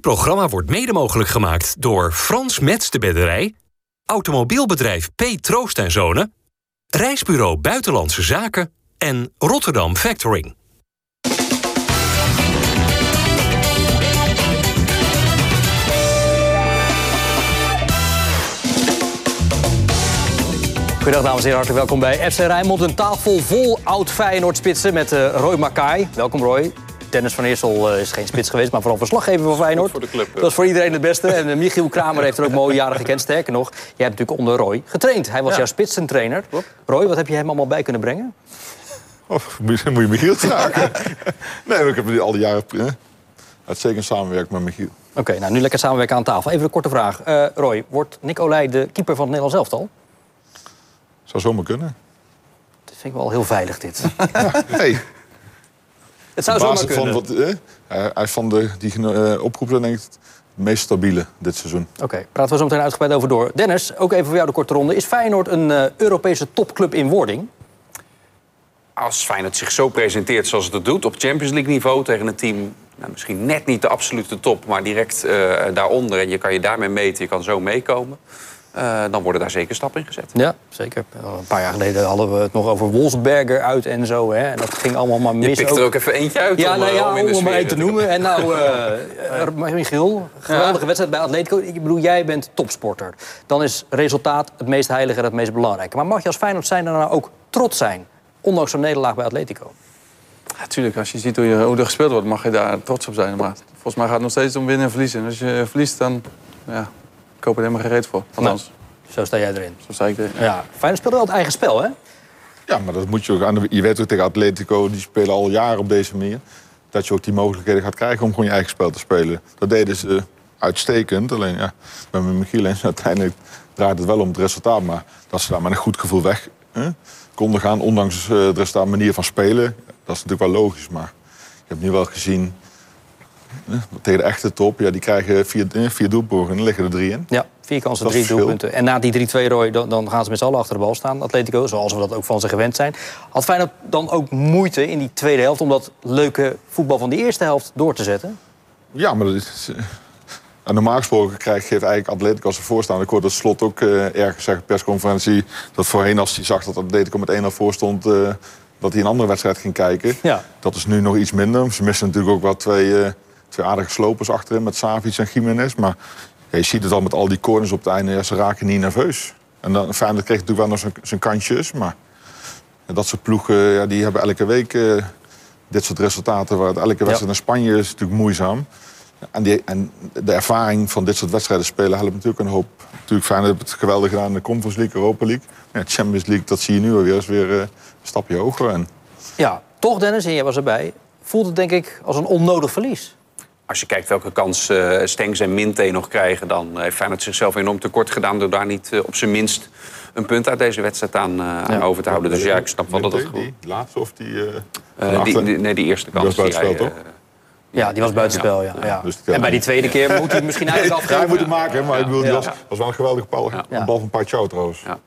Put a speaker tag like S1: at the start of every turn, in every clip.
S1: Dit programma wordt mede mogelijk gemaakt door Frans Mets de Bedderij, automobielbedrijf P. Troost en Zonen, Reisbureau Buitenlandse Zaken en Rotterdam Factoring.
S2: Goedendag dames en heren, hartelijk welkom bij FC Rijnmond. Een tafel vol oud Feyenoord-spitsen met uh, Roy Makai. Welkom Roy. Dennis van Eersel uh, is geen spits geweest, maar vooral verslaggever van Feyenoord.
S3: Voor de club,
S2: dat is voor iedereen het beste. En uh, Michiel Kramer heeft er ook mooie jaren gekend. Sterker nog, jij hebt natuurlijk onder Roy getraind. Hij was
S3: Ja.
S2: jouw spitsentrainer. Roy, wat heb je hem allemaal bij kunnen brengen?
S4: Oh, moet je Michiel vragen. nee, ik heb al die jaren eh, uitstekend samengewerkt met Michiel.
S2: Oké, nou nu lekker samenwerken aan tafel. Even een korte vraag. Eh, Roy, wordt Nick Olij de keeper van het Nederlands elftal?
S4: Zou zomaar kunnen.
S2: Dat vind ik wel heel veilig, dit.
S4: Hey,
S2: Het zou zomaar
S4: basis
S2: kunnen.
S4: van wat, eh, hij is van de die uh, oproepen denk ik het meest stabiele dit seizoen.
S2: Oké, praten we zo meteen uitgebreid over door. Dennis, ook even voor jou de korte ronde. Is Feyenoord een eh, Europese topclub in wording?
S3: Als Feyenoord zich zo presenteert zoals het het doet... op Champions League niveau tegen een team... Nou, misschien net niet de absolute top, maar direct eh, daaronder... en je kan je daarmee meten, je kan zo meekomen... eh, dan worden daar zeker stappen in gezet.
S2: Ja, zeker. Een paar jaar geleden hadden we het nog over Wolfsberger uit en zo. Hè? En dat ging allemaal maar mis.
S3: Je pikt er ook even eentje uit
S2: Ja,
S3: om,
S2: nou
S3: eh,
S2: ja,
S3: om
S2: om
S3: in de
S2: er maar één te noemen. En nou, eh, eh, Michiel, geweldige wedstrijd bij Atletico. Ik bedoel, jij bent topsporter. Dan is resultaat het meest heilige en het meest belangrijke. Maar mag je als Feyenoord zijn er nou ook trots zijn? Ondanks zo'n nederlaag bij Atletico.
S5: Natuurlijk, als je ziet hoe, je, hoe er gespeeld wordt, mag je daar trots op zijn. Maar volgens mij gaat het nog steeds om winnen en verliezen. En als je verliest, dan ja, koop er helemaal geen reet voor. Althans,
S2: Zo sta jij erin.
S5: zo zei ik.
S2: Ja, Feyenoord speelde wel het eigen spel, hè?
S4: Ja, maar dat moet je ook aan de, Je weet ook tegen Atletico, die spelen al jaren op deze manier. Dat je ook die mogelijkheden gaat krijgen om gewoon je eigen spel te spelen. Dat deden ze uitstekend. Alleen ja, met Michiel en uiteindelijk draait het wel om het resultaat. Maar dat ze daar met een goed gevoel weg hè, konden gaan, ondanks eh, resultaat, manier van spelen. Dat is natuurlijk wel logisch. Maar je hebt nu wel gezien tegen de echte top, ja, die krijgen vier, eh, vier doelpunten en dan liggen er drie in.
S2: Ja, vier kansen, drie doelpunten. En na die 3-2 Roy, dan, dan gaan ze met z'n allen achter de bal staan, Atletico. Zoals we dat ook van ze gewend zijn. Had Feyenoord dan ook moeite in die tweede helft... om dat leuke voetbal van die eerste helft door te zetten?
S4: Ja, maar dat is, eh, en normaal gesproken krijgt, geeft eigenlijk Atletico als ze voorstaan. Ik hoorde het slot ook eh, ergens zeggen, persconferentie... dat voorheen als hij zag dat Atletico met 1-0 voor stond... dat hij een andere wedstrijd ging kijken.
S2: Ja.
S4: Dat is nu nog iets minder. Ze missen natuurlijk ook wel twee, twee aardige slopers achterin... met Savic en Jiménez. Maar ja, je ziet het al met al die corners op het einde. Ja, ze raken niet nerveus. En dan, Feyenoord kreeg natuurlijk wel nog zijn- kansjes. Maar dat soort ploegen, ja, die hebben elke week... eh, dit soort resultaten, waar het elke wedstrijd in Spanje is natuurlijk moeizaam. En, die, en de ervaring van dit soort wedstrijden spelen helpt natuurlijk een hoop. Natuurlijk fijn dat het geweldig gedaan in de Conference League, Europa League. Ja, Champions League, dat zie je nu alweer, is weer eh, een stapje hoger. En
S2: Ja, toch Dennis, en jij was erbij... voelt het denk ik als een onnodig verlies.
S3: Als je kijkt welke kans eh Stengs en Minte nog krijgen... dan heeft Feyenoord zichzelf enorm tekort gedaan... door daar niet eh, op zijn minst een punt uit deze wedstrijd aan, eh, aan over te houden. Dus ja, ik snap wel dat het...
S4: Die laatste of die... eh,
S3: Eh, nee, die eerste kans.
S4: was
S3: die
S4: buitenspel,
S3: hij,
S4: toch?
S3: eh,
S2: Ja, die was buitenspel, ja. ja.
S4: dus
S2: En bij die tweede keer moet hij het misschien eigenlijk
S4: Ja, hij
S2: afgeven.
S4: moet het maken, maar ik bedoel, die
S2: Ja.
S4: was, was wel een geweldige bal.
S3: Ja.
S4: Een bal van Pachau trouwens.
S3: Ja.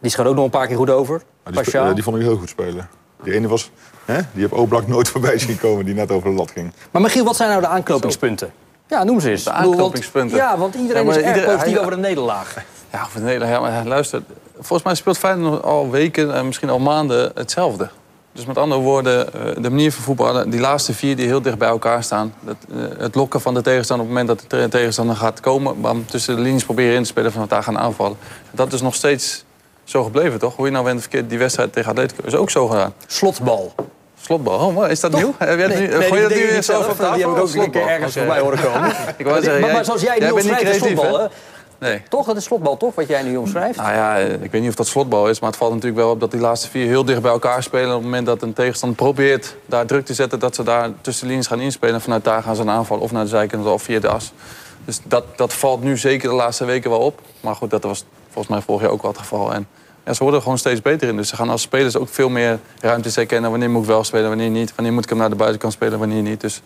S2: Die schoot ook nog een paar keer goed over.
S4: Die, eh, die vond ik heel goed spelen. Die ene was... Hè, die heb Oblak nooit voorbij zien komen, die net over de lat ging.
S2: Maar Michiel, wat zijn nou de aanknopingspunten? Ja, noem ze eens.
S5: De aanknopingspunten?
S2: Ja, want iedereen
S5: Ja,
S2: is erg
S5: iedereen-
S2: positief
S5: hij-
S2: over de nederlaag.
S5: Ja, of het hele, ja, maar luister, volgens mij speelt Feyenoord al weken en misschien al maanden hetzelfde. Dus met andere woorden, eh, de manier van voetballen, die laatste vier die heel dicht bij elkaar staan. Dat, eh, het lokken van de tegenstander op het moment dat de te- tegenstander gaat komen. Bam, tussen de linies proberen in te spelen van daar gaan aanvallen. Dat is nog steeds zo gebleven, toch? Hoe je nou bent verkeerd, die wedstrijd tegen Atletico is ook zo gedaan.
S2: Slotbal.
S5: Slotbal, oh, is dat nieuw? Heb jij het nu,
S2: nee,
S5: gooi je
S2: die
S5: dat nu zelf
S2: zelf,
S5: op tafel?
S2: Die heb ik ook een keer ergens
S5: Oké.
S2: voorbij horen komen.
S5: Ik wou zeggen,
S2: maar, zoals jij nu
S5: jij
S2: omschrijft, slotbal,
S5: hè? Nee.
S2: Toch, dat is slotbal, toch, wat jij nu omschrijft?
S5: Nou ja, eh, ik weet niet of dat slotbal is, maar het valt natuurlijk wel op dat die laatste vier heel dicht bij elkaar spelen. Op het moment dat een tegenstander probeert daar druk te zetten, dat ze daar tussen de linies gaan inspelen. En vanuit daar gaan ze een aanval of naar de zijkant of via de as. Dus dat, dat valt nu zeker de laatste weken wel op. Maar goed, dat was volgens mij vorig jaar ook wel het geval. En ja, ze worden er gewoon steeds beter in. Dus ze gaan als spelers ook veel meer ruimtes herkennen. Wanneer moet ik wel spelen, wanneer niet. Wanneer moet ik hem naar de buitenkant spelen, wanneer niet. Dus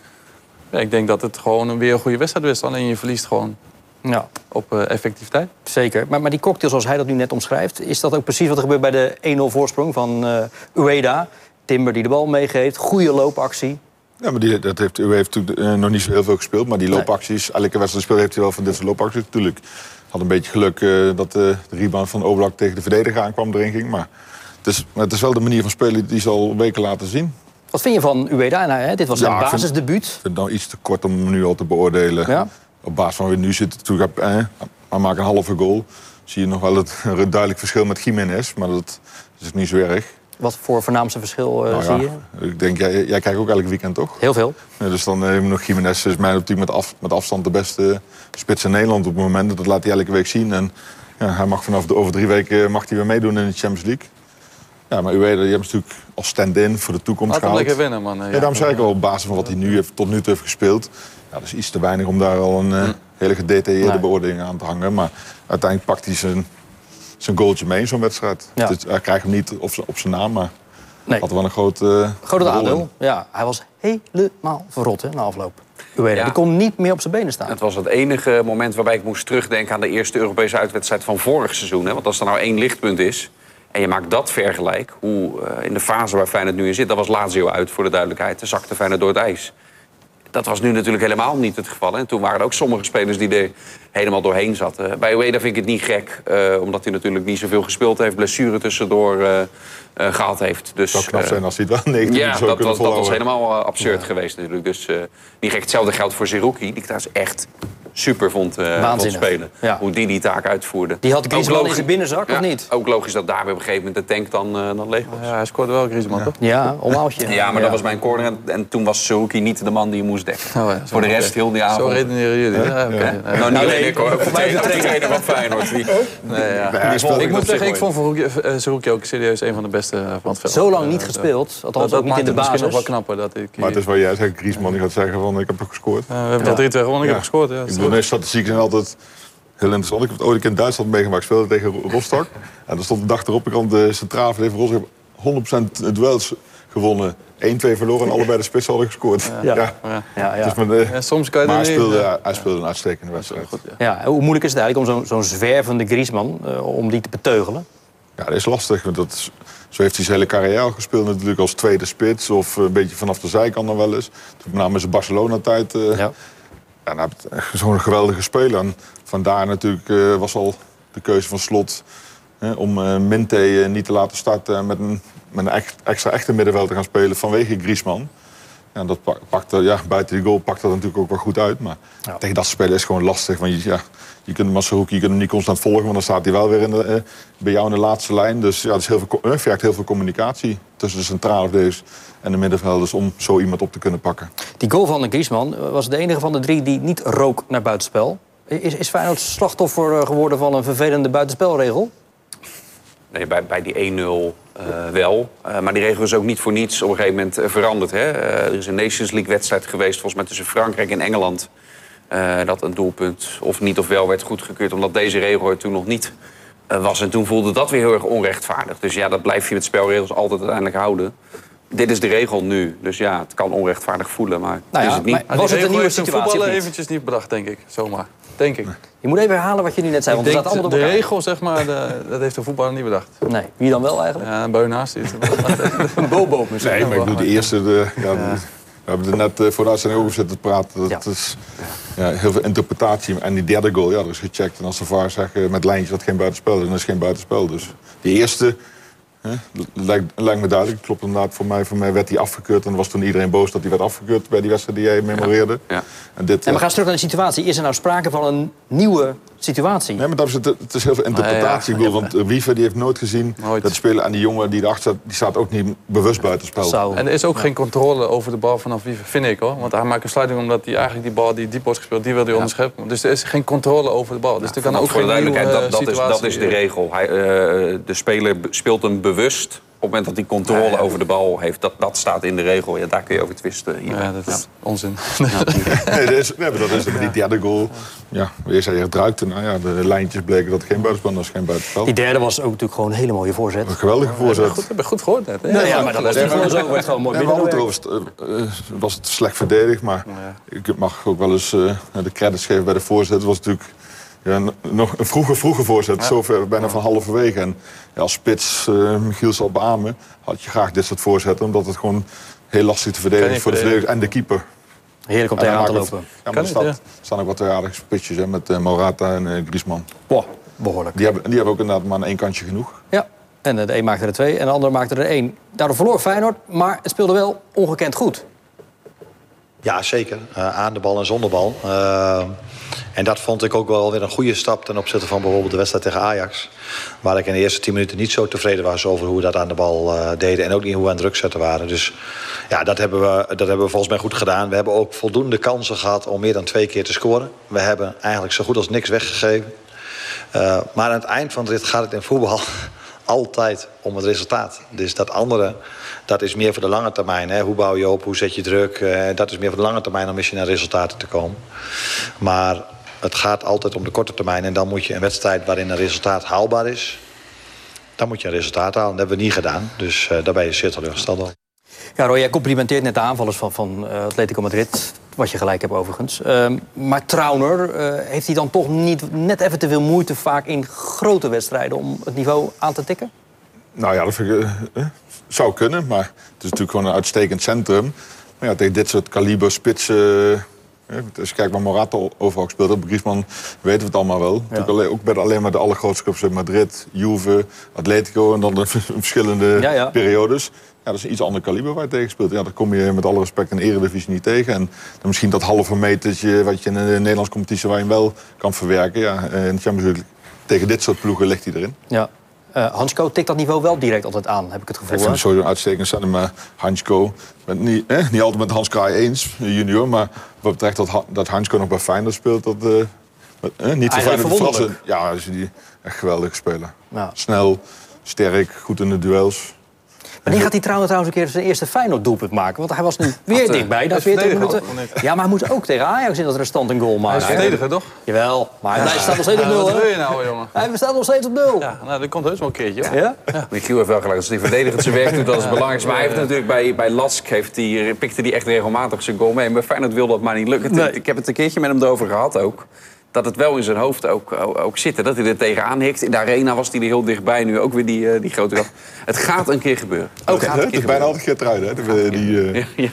S5: ja, ik denk dat het gewoon een- weer een goede wedstrijd is. Alleen je verliest gewoon
S2: Ja,
S5: op eh, effectiviteit.
S2: zeker. Maar, maar die cocktail zoals hij dat nu net omschrijft... is dat ook precies wat er gebeurt bij de 1-0 voorsprong van eh Ueda? Timber die de bal meegeeft, goede loopactie.
S4: Ja, maar die, dat heeft, u heeft natuurlijk eh, nog niet zo heel veel gespeeld. Maar die loopacties, elke wedstrijd speel heeft hij wel van dit soort loopacties. Natuurlijk had een beetje geluk eh, dat eh, de rebound van Oblak tegen de verdediger aankwam, erin ging. Maar het is, maar het is wel de manier van spelen die ze al weken laten zien.
S2: Wat vind je van Ueda? Nou, hè, dit was zijn
S4: Ja,
S2: basisdebuut.
S4: Ik vind het nou iets te kort om hem nu al te beoordelen.
S2: Ja.
S4: Op basis van wie nu zit, natuurlijk, eh, hij maakt een halve goal. Zie je nog wel het een duidelijk verschil met Jiménez. Maar dat is niet zo erg.
S2: Wat voor voornaamste verschil eh,
S4: Nou
S2: zie
S4: ja,
S2: je?
S4: ik denk, jij, jij kijkt ook elk weekend, toch?
S2: Heel veel.
S4: Ja, dus dan hebben we nog Jiménez is mij natuurlijk met, af, met afstand de beste spits in Nederland op het moment. Dat laat hij elke week zien. En ja, hij mag vanaf de, over drie weken mag hij weer meedoen in de Champions League. Ja, maar u weet, je hebt natuurlijk als stand-in voor de toekomst
S5: Laat
S4: gehaald.
S5: lekker winnen, man.
S4: Ja, daarom zei ik al, op basis van wat hij nu heeft, tot nu toe heeft gespeeld... Ja, dat is iets te weinig om daar al een eh, hele gedetailleerde beoordeling aan te hangen. Maar uiteindelijk pakt hij zijn, zijn goaltje mee in zo'n wedstrijd.
S2: Ja.
S4: Dus hij krijgt hem niet op zijn, op zijn naam, maar
S2: Nee,
S4: had er wel een groot eh,
S2: groot
S4: rol in.
S2: aandeel. Ja, hij was helemaal verrot hè, na afloop. Ueda,
S3: Ja.
S2: die kon niet meer op zijn benen staan.
S3: Het was het enige moment waarbij ik moest terugdenken aan de eerste Europese uitwedstrijd van vorig seizoen. Hè? Want als er nou één lichtpunt is en je maakt dat vergelijk, hoe eh, in de fase waar Feyenoord nu in zit, dat was Lazio uit voor de duidelijkheid. Dan zakte Feyenoord door het ijs. Dat was nu natuurlijk helemaal niet het geval. En toen waren er ook sommige spelers die er helemaal doorheen zaten. Bij Ueda vind ik het niet gek, eh, omdat hij natuurlijk niet zoveel gespeeld heeft, blessure tussendoor eh, gehad heeft. Dus,
S4: Het zou knap
S3: eh,
S4: zijn als hij het wel 19
S3: ja,
S4: zou
S3: dat
S4: kunnen
S3: was, dat was helemaal eh, absurd geweest natuurlijk. Dus eh niet gek. Hetzelfde geldt voor Zerouki, die ik trouwens echt super vond, eh, vond spelen.
S2: Ja.
S3: Hoe die die taak uitvoerde.
S2: Die had Griezmann in
S3: logisch-
S2: zijn binnenzak, of
S3: Ja,
S2: niet?
S3: Ook logisch dat daar weer op een gegeven moment de tank dan, eh, dan leeg was.
S5: Ja, hij scoorde wel Griezmann, toch?
S2: Ja, omhoutje.
S3: Ja, maar dat was mijn corner. En, en toen was Zerouki niet de man die je moest dekken.
S5: Oh, ja, zo-
S3: voor de rest heel die
S5: Zo
S3: avond.
S5: redeneren jullie. Ja, oké. Nee,
S3: Nou, niet
S2: Nou,
S3: alleen ik hoor.
S2: Voor mij de
S3: trainer van Feyenoord. Die,
S5: nee, ja. Ik moet zeggen, ik vond eh, Zerouki ook serieus een van de beste eh, van het veld.
S2: Zo lang niet
S5: eh,
S2: gespeeld,
S5: Dat,
S2: althans
S5: dat
S2: ook niet in
S5: maakt
S2: de
S5: misschien
S2: basis.
S5: nog wel knapper dat ik...
S4: Maar het is wat jij zegt, Griezmann die gaat zeggen van ik heb toch gescoord.
S5: Eh, we hebben dat 3-2 gewonnen, ik heb gescoord. Ja,
S4: Ik bedoel, nee, statistieken zijn altijd heel interessant. Ik heb het ooit een keer in Duitsland meegemaakt. Ik speelde tegen Rostock. En er stond de dag erop, ik had de centrale verdediger van Rostock 100% duels gewonnen. 1-2 verloren en allebei de spits hadden gescoord. Ja.
S5: Ja.
S2: Ja, ja.
S4: Dus met,
S5: Ja, soms kan je
S4: maar hij
S5: niet...
S4: speelde,
S5: ja.
S4: hij speelde een uitstekende wedstrijd.
S5: Goed, ja.
S2: Ja, hoe moeilijk is het eigenlijk om zo'n zo'n zwervende Griezmann, om die te beteugelen?
S4: Ja, dat is lastig. Want dat is- zo heeft hij zijn hele carrière gespeeld. Natuurlijk als tweede spits of een beetje vanaf de zijkant dan wel eens. Toen met name zijn Barcelona-tijd. eh,
S2: Ja.
S4: Ja, nou, zo'n geweldige speler. En vandaar natuurlijk eh, was al de keuze van Slot om eh Minte eh, niet te laten starten en met een, met een echt, extra echte middenveld te gaan spelen vanwege Griezmann. Ja, dat pak- pakte, ja, buiten die goal pakt dat natuurlijk ook wel goed uit. Maar
S2: Ja.
S4: tegen dat spelen is gewoon lastig. Want je, ja, je kunt hem als hoek, je kunt hem niet constant volgen, want dan staat hij wel weer in de, eh, bij jou in de laatste lijn. Dus ja, het is heel veel, eh, vergt heel veel communicatie tussen de centrale verdedigers en de middenvelders om zo iemand op te kunnen pakken.
S2: Die goal van de Griezmann eh, was de enige van de drie die niet rook naar buitenspel. Is, is Feyenoord slachtoffer eh, geworden van een vervelende buitenspelregel?
S3: Nee, bij, bij die 1-0 eh, wel. Eh, maar die regel is ook niet voor niets op een gegeven moment eh, veranderd. Hè? Eh, er is een Nations League wedstrijd geweest, volgens mij tussen Frankrijk en Engeland. eh, dat een doelpunt of niet of wel werd goedgekeurd, omdat deze regel er toen nog niet eh, was. En toen voelde dat weer heel erg onrechtvaardig. Dus ja, dat blijf je met spelregels altijd uiteindelijk houden. Dit is de regel nu. Dus ja, het kan onrechtvaardig voelen, maar
S2: Nou
S3: is het niet.
S2: maar- Was het een nieuwe situatie
S5: voetballen eventjes niet bedacht, denk ik. Zomaar. Denk ik.
S2: Je moet even herhalen wat je nu net zei,
S5: Ik
S2: want het
S5: denk,
S2: staat
S5: de
S2: allemaal door elkaar.
S5: regel, zeg maar, de- dat heeft de voetballer niet bedacht.
S2: Nee, wie dan wel eigenlijk?
S5: Ja, een bui naast zit.
S2: Een bobo misschien.
S4: Nee, maar ik bedoel, de eerste... De, ja, de- we hebben er net eh, voor de uitzending over zitten praten. Dat
S2: Ja.
S4: is ja, heel veel interpretatie. En die derde goal, ja, dat is gecheckt. En als de VAR zegt eh, met lijntjes dat geen buitenspel is, dan is het geen buitenspel. Dus die eerste lijkt, lijkt me duidelijk. Klopt inderdaad, voor mij, voor mij werd die afgekeurd. En was toen iedereen boos dat die werd afgekeurd bij die wedstrijd die jij memoreerde.
S3: Ja.
S4: En dit,
S2: En we
S4: ja,
S2: gaan terug naar de situatie. Is er nou sprake van een nieuwe situatie?
S4: Nee, maar dat is het, het is heel veel interpretatie.
S5: Ah, ja.
S4: Want eh, Wiever die heeft nooit gezien
S5: Nooit.
S4: dat spelen. En die jongen die erachter staat, die staat ook niet bewust buitenspel.
S2: Zou.
S5: En er is ook geen controle over de bal vanaf wie, vind ik hoor. Want hij maakt een sluiting omdat hij eigenlijk die bal die diep wordt gespeeld, die wil hij onderscheppen. Dus er is geen controle over de bal. Dus er kan ook
S3: voor de
S5: geen nieuwe
S3: dat, dat, is,
S5: situatie...
S3: dat is de regel. Hij, eh, de speler speelt hem bewust het moment dat hij controle over de bal heeft. Dat, dat staat in de regel. Ja, daar kun je over twisten. Hier.
S5: Ja, dat is onzin.
S4: Nee, dat is, nee, dat is het. Die derde goal. Ja, weer zei je het ruikte. Nou ja, de lijntjes bleken dat het geen buitenspel was, geen buitenspel.
S2: Die derde was ook natuurlijk gewoon een hele mooie voorzet.
S4: Een geweldige voorzet.
S5: Goed, heb je goed gehoord net. hè?
S2: Nee, ja, maar dat was niet gewoon zo. werd gewoon mooi
S4: Nee, maar
S2: binnengewerkt.
S4: over uh, was het slecht verdedigd, maar ik mag ook wel eens eh, de credits geven bij de voorzet. Het was natuurlijk ja, nog een vroege, vroege voorzet, zover bijna van halverwege. En ja, als spits, eh Michiel zal beamen, had je graag dit soort voorzetten, omdat het gewoon heel lastig te verdedigen voor de verdedigers en de keeper.
S2: Heerlijk om
S4: En
S2: tegenaan te
S4: maakt het-
S2: lopen.
S4: Ja, maar
S5: Kan
S4: er staat-
S5: ja.
S4: staan ook wat aardige spitsjes hè, met eh, Morata en eh, Griezmann.
S2: Boah, behoorlijk.
S4: Die hebben, die hebben ook inderdaad maar aan één kantje genoeg.
S2: Ja, en de een maakte er twee en de ander maakte er één. Daardoor verloor Feyenoord, maar het speelde wel ongekend goed.
S6: Ja, zeker. Eh, aan de bal en zonder bal. En dat vond ik ook wel weer een goede stap ten opzichte van bijvoorbeeld de wedstrijd tegen Ajax. Waar ik in de eerste tien minuten niet zo tevreden was over hoe we dat aan de bal eh, deden. En ook niet hoe we aan druk zetten waren. Dus ja, dat hebben, we, dat hebben we volgens mij goed gedaan. We hebben ook voldoende kansen gehad om meer dan twee keer te scoren. We hebben eigenlijk zo goed als niks weggegeven. Eh, maar aan het eind van de rit gaat het in voetbal altijd om het resultaat. Dus dat andere, dat is meer voor de lange termijn. Hè. Hoe bouw je op, hoe zet je druk? eh, dat is meer voor de lange termijn om misschien naar resultaten te komen. Maar het gaat altijd om de korte termijn. En dan moet je een wedstrijd waarin een resultaat haalbaar is... dan moet je een resultaat halen. Dat hebben we niet gedaan. Dus eh, daar ben je zeer teleurgesteld over.
S2: Ja, Roy, jij complimenteert net de aanvallers van, van eh, Atletico Madrid. Wat je gelijk hebt overigens. Ehm, maar Trauner, eh, heeft hij dan toch niet net even te veel moeite vaak in grote wedstrijden om het niveau aan te tikken?
S4: Nou ja, dat vind ik, zou kunnen, maar het is natuurlijk gewoon een uitstekend centrum. Maar ja, tegen dit soort kaliber spitsen... eh, als je kijkt waar Morata overal gespeeld heeft, Griezmann weten we het allemaal wel. Alleen, ook bij de, alleen maar de allergrootste clubs, in Madrid, Juve, Atletico en dan de verschillende
S2: Ja, ja.
S4: periodes. Ja, dat is een iets ander kaliber waar je tegen speelt. Ja, dat kom je met alle respect in de eredivisie niet tegen. En dan misschien dat halve metertje wat je in de Nederlandse competitie waar je hem wel kan verwerken. Ja, eh, in de Champions League tegen dit soort ploegen ligt hij erin.
S2: Ja. Eh Hansko tikt dat niveau wel direct altijd aan, heb ik het gevoel.
S4: Ik vind sowieso een uitstekend. Maar Hansko, ben niet, eh, niet altijd met Hans Kraai eens, junior. Maar wat betreft dat, dat Hansko nog bij Feyenoord speelt, dat... eh, met, eh, niet Feyenoord. Fransen. Ja, is die echt geweldig speler.
S2: Ja.
S4: Snel, sterk, goed in de duels.
S2: Wanneer gaat hij trouwens, trouwens een keer zijn eerste Feyenoord-doelpunt maken? Want hij was nu weer
S5: eh,
S2: dichtbij.
S5: Is
S2: 40
S5: verdediger
S2: minuten. Ja, maar hij moet ook tegen Ajax in dat restant een goal
S5: Hij
S2: maken.
S5: is verdediger, toch?
S2: Jawel, maar hij staat nog steeds op
S5: Ja,
S2: nul.
S5: wat wil je nou, jongen?
S2: Hij staat nog steeds op nul.
S5: Ja, nou, dat komt heus wel een keertje.
S2: Ja?
S3: Michiel heeft wel gelijk. Als hij verdedigend zijn werk doet, dat is het belangrijkste. Maar hij heeft natuurlijk bij, bij Lask heeft hij, pikte hij echt regelmatig zijn goal mee. Maar Feyenoord wil dat maar niet lukken.
S2: Nee.
S3: Ik heb het een keertje met hem erover gehad ook. Dat het wel in zijn hoofd ook, ook, ook zit. en Dat hij er tegenaan hikt. In de arena was hij er heel dichtbij. Nu ook weer die, eh, die grote kant. Het gaat een keer gebeuren. Het
S2: Oké.
S3: gaat
S4: Het
S3: keer
S4: is bijna altijd Geert Ruijden, hè? Die, eh,
S3: Ja.
S2: Ja,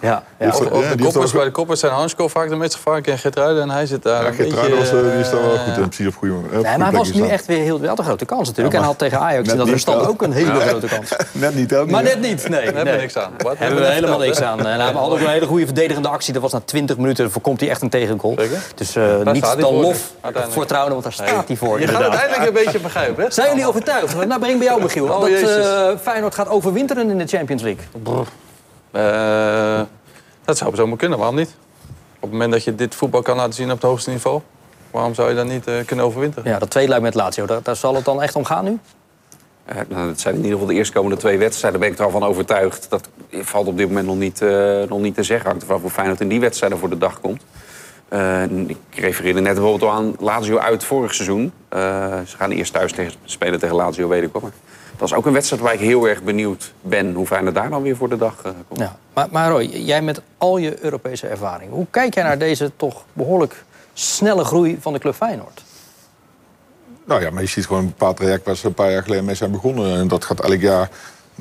S2: ja.
S4: heeft
S5: Of, of
S4: ja,
S5: de koppers,
S4: er-
S5: bij de koppers zijn Hansko vaak de meest gevaarlijke en Geert En hij zit daar
S4: Ja,
S5: een beetje...
S4: Was, eh, die is daar wel
S5: eh,
S4: goed in. Precies op goede op
S2: Nee,
S4: goede
S2: maar hij was nu echt weer heel... Had een grote kans natuurlijk.
S4: Ja,
S2: en had tegen Ajax
S4: net
S2: in dat
S4: niet wel.
S2: ook een hele grote kans.
S4: Net niet, hè?
S2: Maar net niet, nee.
S5: Daar hebben
S2: nee.
S5: we niks aan. Wat?
S2: Hebben we helemaal niks aan. En hij had ook een hele goede verdedigende actie. Dat was na 20 minuten voorkomt hij echt een tegengoal. Dus eh niet dan
S5: voor,
S2: lof voor trouwen, want daar staat hij voor.
S5: Je gaat uiteindelijk een beetje begrijpen, hè?
S2: Zijn jullie overtuigd? Nou, breng bij jou, Michiel.
S5: Oh,
S2: dat eh, Feyenoord gaat overwinteren in de Champions League.
S5: Eh, dat zou zomaar kunnen, waarom niet? Op het moment dat je dit voetbal kan laten zien op het hoogste niveau... waarom zou je dan niet eh, kunnen overwinteren?
S2: Ja, dat tweeluik met Lazio. Daar, daar zal het dan echt om gaan nu?
S3: Eh, nou, dat zijn in ieder geval de eerstkomende twee wedstrijden. Daar ben ik er al van overtuigd. Dat valt op dit moment nog niet, eh, nog niet te zeggen. Hangt ervan hoe Feyenoord in die wedstrijden voor de dag komt. Eh, ik refereerde net bijvoorbeeld al aan Lazio uit vorig seizoen. Eh, ze gaan eerst thuis tegen, spelen tegen Lazio, weet ik wel. Maar dat is ook een wedstrijd waar ik heel erg benieuwd ben... hoe Feyenoord daar dan weer voor de dag eh, komt.
S2: Ja. Maar, maar Roy, jij met al je Europese ervaring. Hoe kijk jij naar deze toch behoorlijk snelle groei van de club Feyenoord?
S4: Nou ja, maar je ziet gewoon een bepaald traject waar ze een paar jaar geleden mee zijn begonnen. En dat gaat elk jaar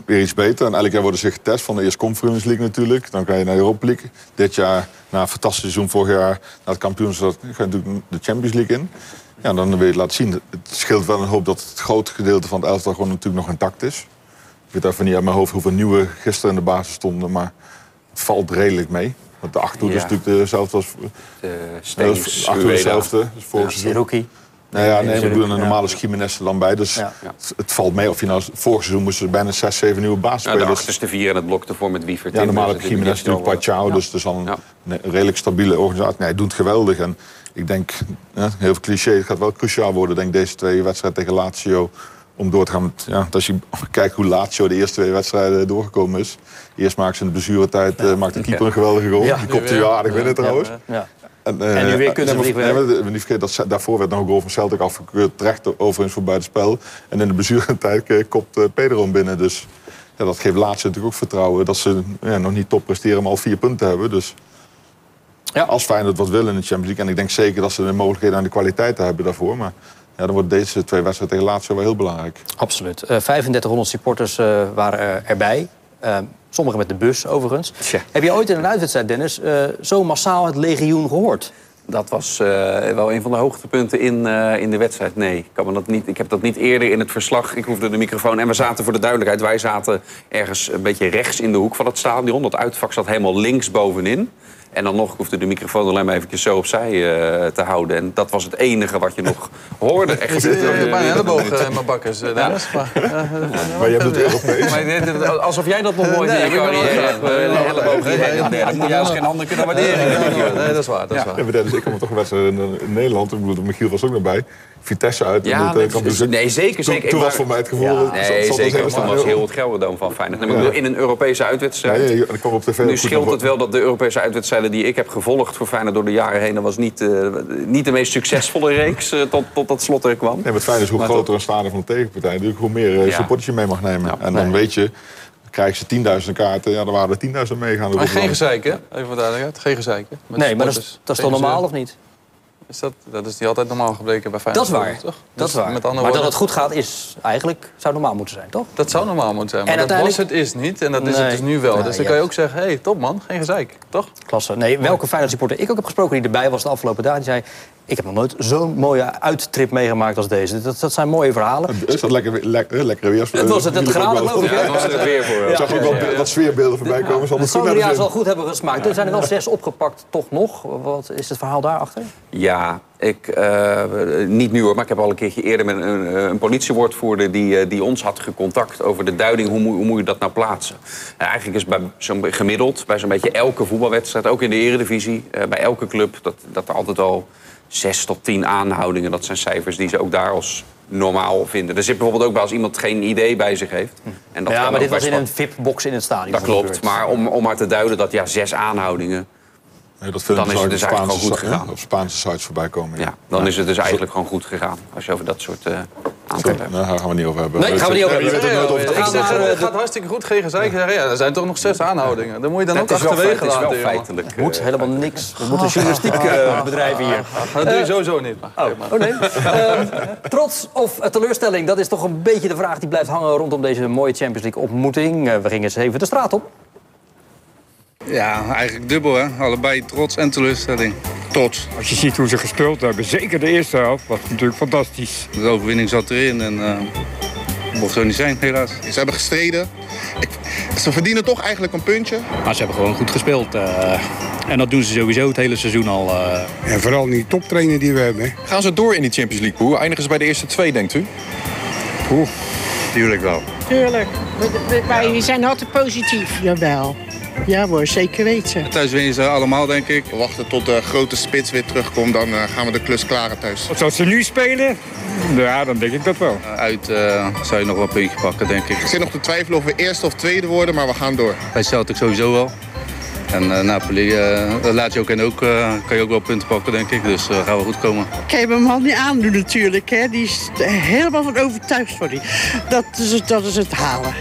S4: weer iets beter. En elk jaar worden ze getest. Van de eerste Conference League natuurlijk. Dan ga je naar de Europa League. Dit jaar, na een fantastisch seizoen vorig jaar, naar het kampioenschap, ga je natuurlijk de Champions League in. Ja, dan wil je het laten zien. Het scheelt wel een hoop dat het grote gedeelte van het elftal gewoon natuurlijk nog intact is. Ik weet even niet uit mijn hoofd hoeveel nieuwe gisteren in de basis stonden. Maar het valt redelijk mee. Want de achterhoede is
S3: Ja.
S4: natuurlijk dezelfde als...
S3: De
S4: de
S3: Steens,
S4: als vorig seizoen.
S2: Rookie.
S4: Nou ja, nee, we doen een
S2: Ja.
S4: normale Jiménez er dan bij. Dus
S2: Ja.
S4: het, het valt mee. Of je nou, vorig seizoen moesten er bijna 6, 7 nieuwe
S3: Nou, de
S4: basisspelers.
S3: achterste vier en het blok ervoor met Wiefert.
S4: ja,
S3: in.
S4: normaal heb Jiménez natuurlijk
S3: zo,
S4: Pachau.
S3: ja.
S4: Dus het is al een,
S3: Ja.
S4: een redelijk stabiele organisatie. Nee, hij doet geweldig. En ik denk, ja, heel veel cliché, het gaat wel cruciaal worden, denk ik, deze twee wedstrijden tegen Lazio. Om door te gaan met, ja, als je kijkt hoe Lazio de eerste twee wedstrijden doorgekomen is. Eerst maakte ze in de blessuretijd, eh maakte de keeper een geweldige goal. Die kopte hij wel aardig binnen trouwens.
S2: Ja.
S4: En,
S2: En nu weer
S4: eh, nee,
S2: weer.
S4: nee, maar we moeten niet vergeten dat daarvoor werd nog een goal van Celtic afgekeurd. Terecht overigens voor buitenspel. En in de blessuretijd eh, kopt eh, Pedro hem binnen. Dus ja, dat geeft laatst natuurlijk ook vertrouwen. Dat ze ja, nog niet top presteren, maar al vier punten hebben. Dus
S2: Ja.
S4: als Feyenoord wat wil in de Champions League... en ik denk zeker dat ze de mogelijkheden en de kwaliteiten hebben daarvoor... maar ja, dan wordt deze twee wedstrijden tegen Lazio wel heel belangrijk.
S2: Absoluut. Eh 3500 supporters eh, waren er- erbij. Uh, sommigen met de bus, overigens. Heb je ooit in een uitwedstrijd, Dennis, uh, zo massaal het legioen gehoord?
S3: Dat was uh, wel een van de hoogtepunten in, uh, in de wedstrijd. Nee, ik, kan me dat niet, ik heb dat niet eerder in het verslag. Ik hoefde de microfoon. En we zaten voor de duidelijkheid, wij zaten ergens een beetje rechts in de hoek van het stadion. Dat uitvak zat helemaal links bovenin. En dan nog hoefde de microfoon alleen maar eventjes zo opzij uh, te houden. En dat was het enige wat je nog hoorde. Echt.
S5: Je zit in mijn bakkers, uh, Dennis.
S4: Maar, maar je hebt het Europees.
S3: Alsof jij dat nog nooit in je carrière hebt. Elleboog in Dat moet je als geen ander kunnen waarderen.
S5: Nee, dat is waar. Dat is waar.
S4: Ja, ik kwam toch een wedstrijd in, in Nederland. Ik bedoel, Michiel was ook nog bij. Vitesse uit.
S3: Ja,
S4: en dat,
S3: dus, nee, zeker. zeker.
S4: Toen, toen was voor mij het gevoel...
S3: Ja. Nee, zeker. Was heel het Gelderdoom van Feyenoord. Nee, ja. In een Europese uitwedstrijd.
S4: Ja, ja, ik kwam op tv
S3: nu scheelt het wel dat de Europese uitwedstrijden die ik heb gevolgd voor Feyenoord door de jaren heen... dat was niet, uh, niet de meest succesvolle reeks uh, tot, tot dat slot er kwam.
S4: Nee, maar het fijn is hoe maar groter een stadion van de tegenpartij... natuurlijk hoe meer uh, supporters je mee mag nemen. en dan weet je krijgen ze 10.000 kaarten, ja, dan waren er 10.000 meegaan.
S5: Maar geen gezeik, hè? Even voor duidelijkheid. Geen gezeik,
S2: Nee, maar dat is, dat is toch normaal, of niet?
S5: Is dat, dat is niet altijd normaal gebleken bij Feyenoord.
S2: Dat is waar.
S5: Toch?
S2: Dat is waar. Met maar dat het goed gaat is eigenlijk zou normaal moeten zijn, toch?
S5: Dat zou normaal moeten zijn. Maar en dat uiteindelijk... was het is niet. En dat is het dus nu wel. Dus dan ja. kan je ook zeggen, hé, hey, top man, geen gezeik. Toch?
S2: Klasse. Nee, welke Feyenoord supporter ik ook heb gesproken die erbij was de afgelopen dagen, die zei... Ik heb nog nooit zo'n mooie uittrip meegemaakt als deze. Dat, dat zijn mooie verhalen.
S4: Is dat lekker, lekker, lekker weer?
S2: Het was het, het graden, geloof ik.
S3: Ja, het was het weer voor.
S4: Ik zag ook wel wat sfeerbeelden voorbij komen.
S2: Zal het Zomerjaar zal goed hebben gesmaakt. Er zijn er wel zes opgepakt, toch nog. Wat is het verhaal daarachter?
S3: Ja, ik, uh, niet nu hoor, maar ik heb al een keertje eerder met een, een politiewoordvoerder die, uh, die ons had gecontact over de duiding hoe, hoe moet je dat nou plaatsen. Uh, eigenlijk is bij zo'n gemiddeld, bij zo'n beetje elke voetbalwedstrijd, ook in de eredivisie, bij elke club, dat, dat er altijd al zes tot tien aanhoudingen. Dat zijn cijfers die ze ook daar als normaal vinden. Er zit bijvoorbeeld ook bij als iemand geen idee bij zich heeft.
S2: En dat ja, maar dit was in een VIP-box in het stadion.
S3: Dat klopt, maar om, om maar te duiden dat ja, zes aanhoudingen...
S4: Nee, dat
S3: dan is het dus eigenlijk gewoon goed gegaan.
S4: Op Spaanse sites voorbij komen.
S3: Ja, ja dan ja. is het dus eigenlijk gewoon goed gegaan. Als je over dat soort uh,
S4: Nou, daar gaan we niet over hebben.
S2: Nee, gaan we niet over hebben.
S5: Het gaat hartstikke goed. Geen gezeik. Ja, er zijn toch nog zes aanhoudingen. Dan moet je dan ook achterwege laten.
S3: Dat is wel feitelijk.
S2: Er moet helemaal niks. We moeten journalistiek bedrijven hier.
S5: Dat doe je sowieso niet.
S2: Oh nee. Trots of teleurstelling, dat is toch een beetje de vraag die blijft hangen rondom deze mooie Champions League ontmoeting. We gingen eens even de straat op.
S7: Ja, eigenlijk dubbel hè. Allebei trots en teleurstelling. Trots.
S8: Als je ziet hoe ze gespeeld hebben, zeker de eerste helft, was natuurlijk fantastisch.
S7: De overwinning zat erin en uh, mocht zo niet zijn, helaas.
S9: Ze hebben gestreden. Ik, ze verdienen toch eigenlijk een puntje.
S10: Maar ze hebben gewoon goed gespeeld. Uh, en dat doen ze sowieso het hele seizoen al. Uh...
S8: En vooral die toptrainer die we hebben.
S11: Gaan ze door in die Champions League pool? Eindigen ze bij de eerste twee, denkt u?
S8: Oeh.
S9: Tuurlijk wel.
S12: Tuurlijk. Wij zijn altijd positief. Jawel. Ja hoor, zeker weten.
S7: Thuis winnen ze allemaal, denk ik. We wachten tot de grote spits weer terugkomt. Dan uh, gaan we de klus klaren thuis.
S8: Zoals ze nu spelen? Ja, dan denk ik dat wel.
S7: Uh, uit uh, zou je nog wel een puntje pakken, denk ik. Ik zit nog te twijfelen of we eerste of tweede worden, maar we gaan door.
S10: Bij Celtic sowieso wel. En Napoli, dat laat je ook en ook, kan je ook wel punten pakken, denk ik. Dus gaan we goed komen.
S12: Ik heb hem al niet aandoen natuurlijk. Hè. Die is helemaal van overtuigd voor die. Dat is, dat is het halen.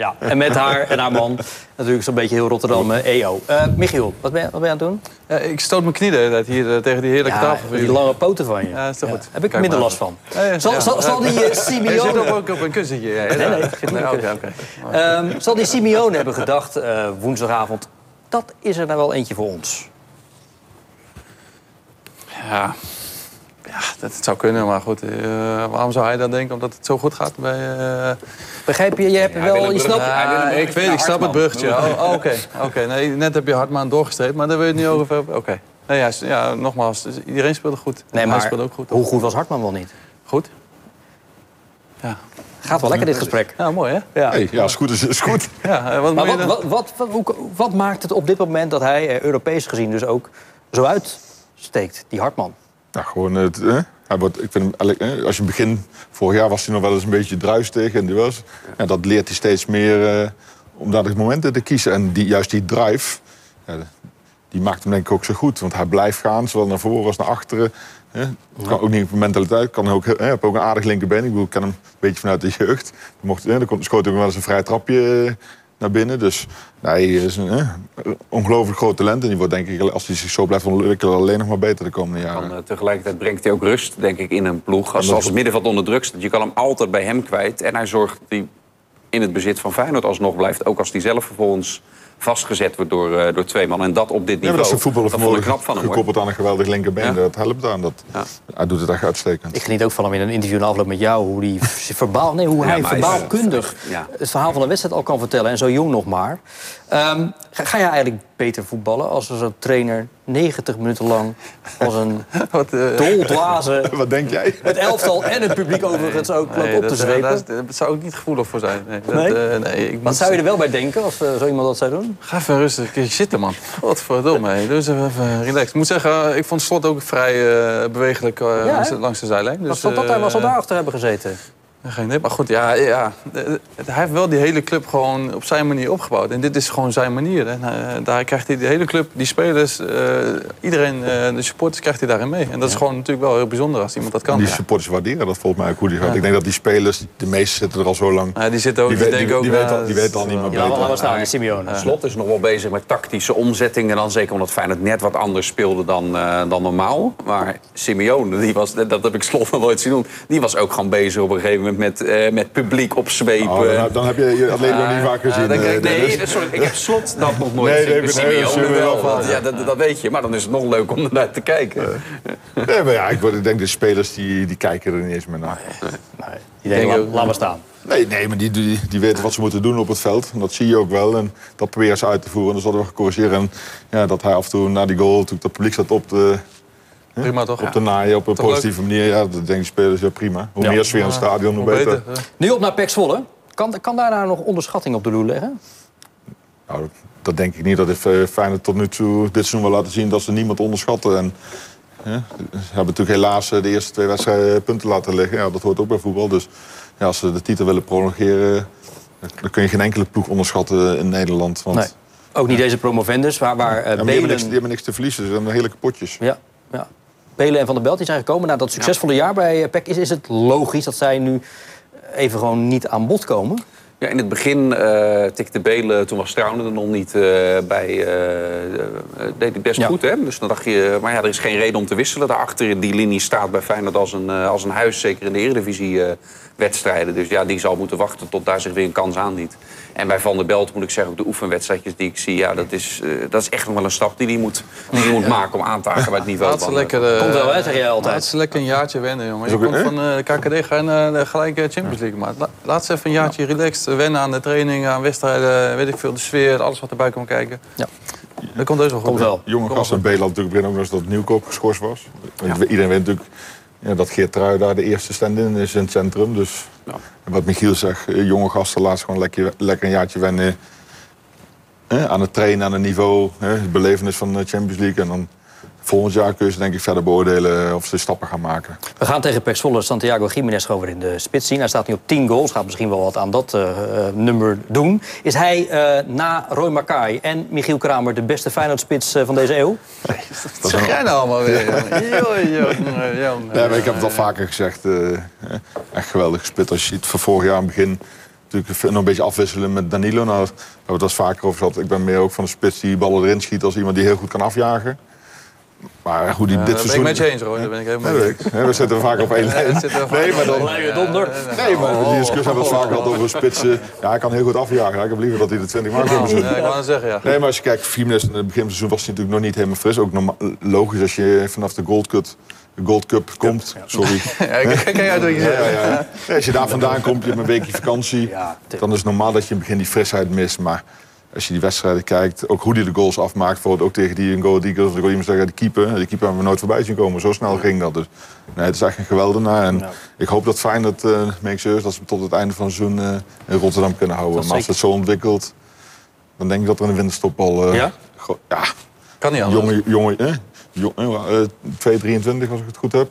S2: Ja, en met haar en haar man natuurlijk zo'n beetje heel Rotterdam uh, EO. Uh, Michiel, wat ben, je, wat ben je aan het doen?
S5: Ja, ik stoot mijn knie de hele tijd hier uh, tegen die heerlijke
S2: ja,
S5: tafel.
S2: die lange poten van je.
S5: Ja, is toch
S2: ja.
S5: goed.
S2: Heb ik minder last van. Zal, zal, zal die uh, Simeone...
S5: Je zit ook op een kussentje. Ja,
S2: nee, nee, zit nee, okay, okay. um, Zal die Simeone hebben gedacht woensdagavond... dat is er nou wel eentje voor ons?
S5: Ja, ja, dat zou kunnen, maar goed. Uh, waarom zou hij dat denken? Omdat het zo goed gaat bij... Uh...
S2: Begrijp je? Je hebt ja, wel... Je snapt...
S5: Ja, ik weet, ik snap het bruggetje. Oh, oh, Oké, okay. okay. nee, net heb je Hartman doorgestreept, maar daar wil je het niet over hebben. Oké. Okay. Nee, ja, ja, nogmaals, iedereen speelde goed.
S2: Nee, maar
S5: hij speelde ook goed.
S2: hoe goed was Hartman wel niet?
S5: Goed. Ja.
S2: Gaat wel lekker dit gesprek.
S5: Ja, mooi hè?
S4: Ja, hey, ja is goed is, is goed.
S2: Ja, wat, maar wat, wat, wat, wat maakt het op dit moment dat hij, Europees gezien dus ook, zo uitsteekt, die Hartman?
S4: Ja, gewoon het. Hè? Hij wordt, ik vind hem, als je begin vorig jaar was hij nog wel eens een beetje druis tegen en die was. Ja, dat leert hij steeds meer uh, om daar de momenten te kiezen. En die, juist die drive, ja, die maakt hem denk ik ook zo goed. Want hij blijft gaan, zowel naar voren als naar achteren. Hè. Kan ook niet op mentaliteit. Kan ook, hè, heb ook een aardig linkerbeen. Ik bedoel, ik ken hem een beetje vanuit de jeugd. Mocht, hè, dan schoot hij ook wel eens een vrij trapje naar binnen. Dus nee, hij is een eh, ongelooflijk groot talent. En die wordt denk ik, als hij zich zo blijft ontwikkelen, alleen nog maar beter de komende jaren.
S3: Dan, uh, tegelijkertijd brengt hij ook rust, denk ik, in een ploeg. Als, als het middenveld onder druk staat. Je kan hem altijd bij hem kwijt. En hij zorgt dat hij in het bezit van Feyenoord alsnog blijft. Ook als die zelf vervolgens vastgezet wordt door, eh, door twee man. En dat op dit
S4: Ja,
S3: niveau.
S4: dat is een voetballer
S3: ik
S4: vanmorgen
S3: knap van hem. hoor.
S4: gekoppeld aan een geweldig linkerbeen.
S3: Ja.
S4: Dat helpt aan. Dat, Hij doet het echt uitstekend.
S2: Ik geniet ook van hem in een interview in afloop met jou. Hoe, die verbaal, nee, hoe
S3: Ja,
S2: hij verbaalkundig
S3: Ja.
S2: het verhaal van de wedstrijd al kan vertellen. En zo jong nog maar. Ehm, ga, ga jij eigenlijk beter voetballen als er zo'n trainer 90 minuten lang als een
S5: Wat,
S2: doldwaze...
S4: Wat denk jij?
S2: Het elftal en het publiek overigens ook
S5: Nee,
S2: op te
S5: dat, eh,
S2: zwepen.
S5: daar zou ik niet gevoelig voor zijn. Nee, dat,
S2: Nee?
S5: eh, nee, ik
S2: Wat zou je er wel bij denken als zo iemand dat zou doen?
S5: Ga even rustig een keertje zitten, man. Godverdomme, hé. Dus even, relaxed. Ik moet zeggen, ik vond Slot ook vrij bewegelijk langs, de- zijlijn.
S2: Wat
S5: Dus,
S2: zal dat daar, wat zal
S5: eh,
S2: daar achter hebben gezeten?
S5: Geen idee. Maar goed, ja, ja, eh, hij heeft wel die hele club gewoon op zijn manier opgebouwd. En dit is gewoon zijn manier. En eh, daar krijgt hij de hele club, die spelers, eh, iedereen, eh, de supporters krijgt hij daarin mee. En dat is gewoon natuurlijk wel heel bijzonder als iemand dat kan.
S4: Die supporters waarderen dat volgens mij ook hoe die gaat. Ik denk dat die spelers, de meeste zitten er al zo lang.
S5: Ja, die zitten ook,
S4: die,
S5: die ook, ja,
S4: weten al, die weten al niet meer beter.
S2: we staan, Simeone.
S3: Slot is nog wel bezig met tactische omzetting. En dan zeker omdat Feyenoord net wat anders speelde dan, eh, dan normaal. Maar Simeone, die was, dat heb ik Slot nog nooit zien doen... die was ook gewoon bezig op een gegeven moment met, eh, met publiek opzwepen.
S4: Oh, dan, dan heb je je Atletico
S3: Ah,
S4: niet vaak gezien.
S3: dan kijk-
S4: eh,
S3: nee,
S4: Dennis.
S3: sorry, ik heb Slot dat nog nooit
S4: Nee,
S3: gezien.
S4: nee, nee, nee,
S3: Simeone wel. want Ja, dat, dat weet je. Maar dan is het nog leuk om ernaar te kijken.
S4: Nee, maar ja, ik, word- ik denk de spelers die, die kijken er niet eens meer naar.
S2: Die denken, laat, laat maar staan.
S4: Nee, nee maar die, die, die weten wat ze moeten doen op het veld. En dat zie je ook wel. En dat proberen ze uit te voeren. En dat zullen we corrigeren. En ja, dat hij af en toe na die goal, toen het publiek zat op de, hè,
S5: Prima toch?
S4: op de naaien, op een
S5: Toch
S4: positieve manier. Ja, dat denken die spelers, ja prima. Hoe
S2: Ja.
S4: meer sfeer in het stadion, hoe beter.
S2: Nu op naar Pek Zwolle. Kan, kan daar nou nog onderschatting op de loer leggen?
S4: Nou, dat, denk ik niet. Dat heeft eh, Feyenoord tot nu toe dit seizoen wel laten zien dat ze niemand onderschatten. En, hè, ze hebben natuurlijk helaas eh, de eerste twee wedstrijden punten laten liggen. Ja, dat hoort ook bij voetbal. Dus ja, als ze de titel willen prolongeren, dan kun je geen enkele ploeg onderschatten in Nederland. Want
S2: Nee. Ook niet deze promovendus, waar, waar eh,
S4: ja, maar die, hebben niks,
S2: Belen...
S4: die hebben niks te verliezen. Ze hebben hele potjes.
S2: Ja, ja. Belen en Van der Belt die zijn gekomen na dat succesvolle jaar bij eh, PEC. Is, is het logisch dat zij nu even gewoon niet aan bod komen?
S3: Ja, in het begin eh tikte Belen, toen was Trouwen er nog niet eh, bij, eh, deed hij best
S2: Ja.
S3: goed. Hè? Dus dan dacht je, maar ja, er is geen reden om te wisselen. Daarachter in die linie staat bij Feyenoord als een, als een huis, zeker in de Eredivisie eh, wedstrijden. Dus ja, die zal moeten wachten tot daar zich weer een kans aandient. En bij Van der Belt moet ik zeggen, ook de oefenwedstrijdjes die ik zie, ja, dat is, eh, dat is echt nog wel een stap die hij moet, die moet maken om aan te haken bij het niveau.
S5: Laat ze
S3: van,
S5: lekker, eh,
S2: Komt wel, hè, zeg jij altijd.
S5: Laat ze lekker een jaartje wennen, jongen. Je komt van eh, de KKD, ga je gelijk eh, Champions League. Maar la- laat ze even een jaartje relaxed eh, wennen aan de training, aan wedstrijden, weet ik veel, de sfeer, alles wat erbij komt kijken.
S2: Ja.
S5: Dat komt heus wel goed.
S2: Komt wel.
S4: Jonge gasten
S5: op.
S4: en Belen had natuurlijk ook nog eens dat Nieuwkoop geschorst was. Iedereen weet natuurlijk ja, dat Geert Trui daar de eerste stand-in is in het centrum. Dus en wat Michiel zegt, eh, jonge gasten laat ze gewoon lekker, lekker een jaartje wennen. hè, aan het trainen, aan het niveau, hè, de belevenis van de Champions League. En dan volgend jaar kun je ze denk ik verder beoordelen of ze stappen gaan maken.
S2: We gaan tegen Pek Zwolle Santiago Jiménez gewoon weer in de spits zien. Hij staat nu op 10 goals, gaat misschien wel wat aan dat eh, eh, nummer doen. Is hij eh, na Roy Makai en Michiel Kramer de beste Feyenoord-spits van deze eeuw?
S5: Wat zeg jij nou allemaal weer?
S4: Nee, maar ik heb het al vaker gezegd. echt geweldig gespit. Als je ziet van vorig jaar aan het begin... natuurlijk nog een beetje afwisselen met Danilo. Nou, daar hebben we het eens vaker over gehad. Ik ben meer ook van de spits die ballen erin schiet... als iemand die heel goed kan afjagen. Maar hoe die dit
S5: ben
S4: seizoen...
S5: ik met je eens, hoor. Daar ben ik helemaal mee.
S4: Ja, we zitten vaak op één lijn.
S5: we zitten vaak
S4: Nee, maar dan...
S5: op één lijn. Donder.
S4: Nee, maar die discussie hebben we het vaak gehad over spitsen. Ja, hij kan heel goed afjagen. Ja, ik heb liever dat hij de 20 maakt.
S5: Ja, ik net zeggen, ja.
S4: Nee, maar als je kijkt, Jiménez in het begin van het seizoen was hij natuurlijk nog niet helemaal fris. Ook logisch als je vanaf de Gold Cup, de Gold Cup komt. Sorry.
S5: Ja, uit wat je
S4: Ja,
S5: zegt.
S4: ja, ja. Nee, als je daar vandaan komt, je hebt een weekje vakantie. dan is het normaal dat je in het begin die frisheid mist. Maar als je die wedstrijden kijkt, ook hoe hij de goals afmaakt. Bijvoorbeeld ook tegen die Go Eagles. Dan wil iemand zeggen, de keeper. Die keeper hebben we nooit voorbij zien komen. Zo snel ging dat. Dus nee, het is echt een geweldenaar. En ik hoop dat Feyenoord, uh, make sure, dat ze tot het einde van het seizoen eh, in Rotterdam kunnen houden.
S2: Dat
S4: Maar als het zo ontwikkelt, dan denk ik dat er in de winterstop al... eh,
S2: Ja?
S4: ja.
S5: Kan niet anders.
S4: Jonge, jonge, eh? Jong, eh, 223 als ik het goed heb.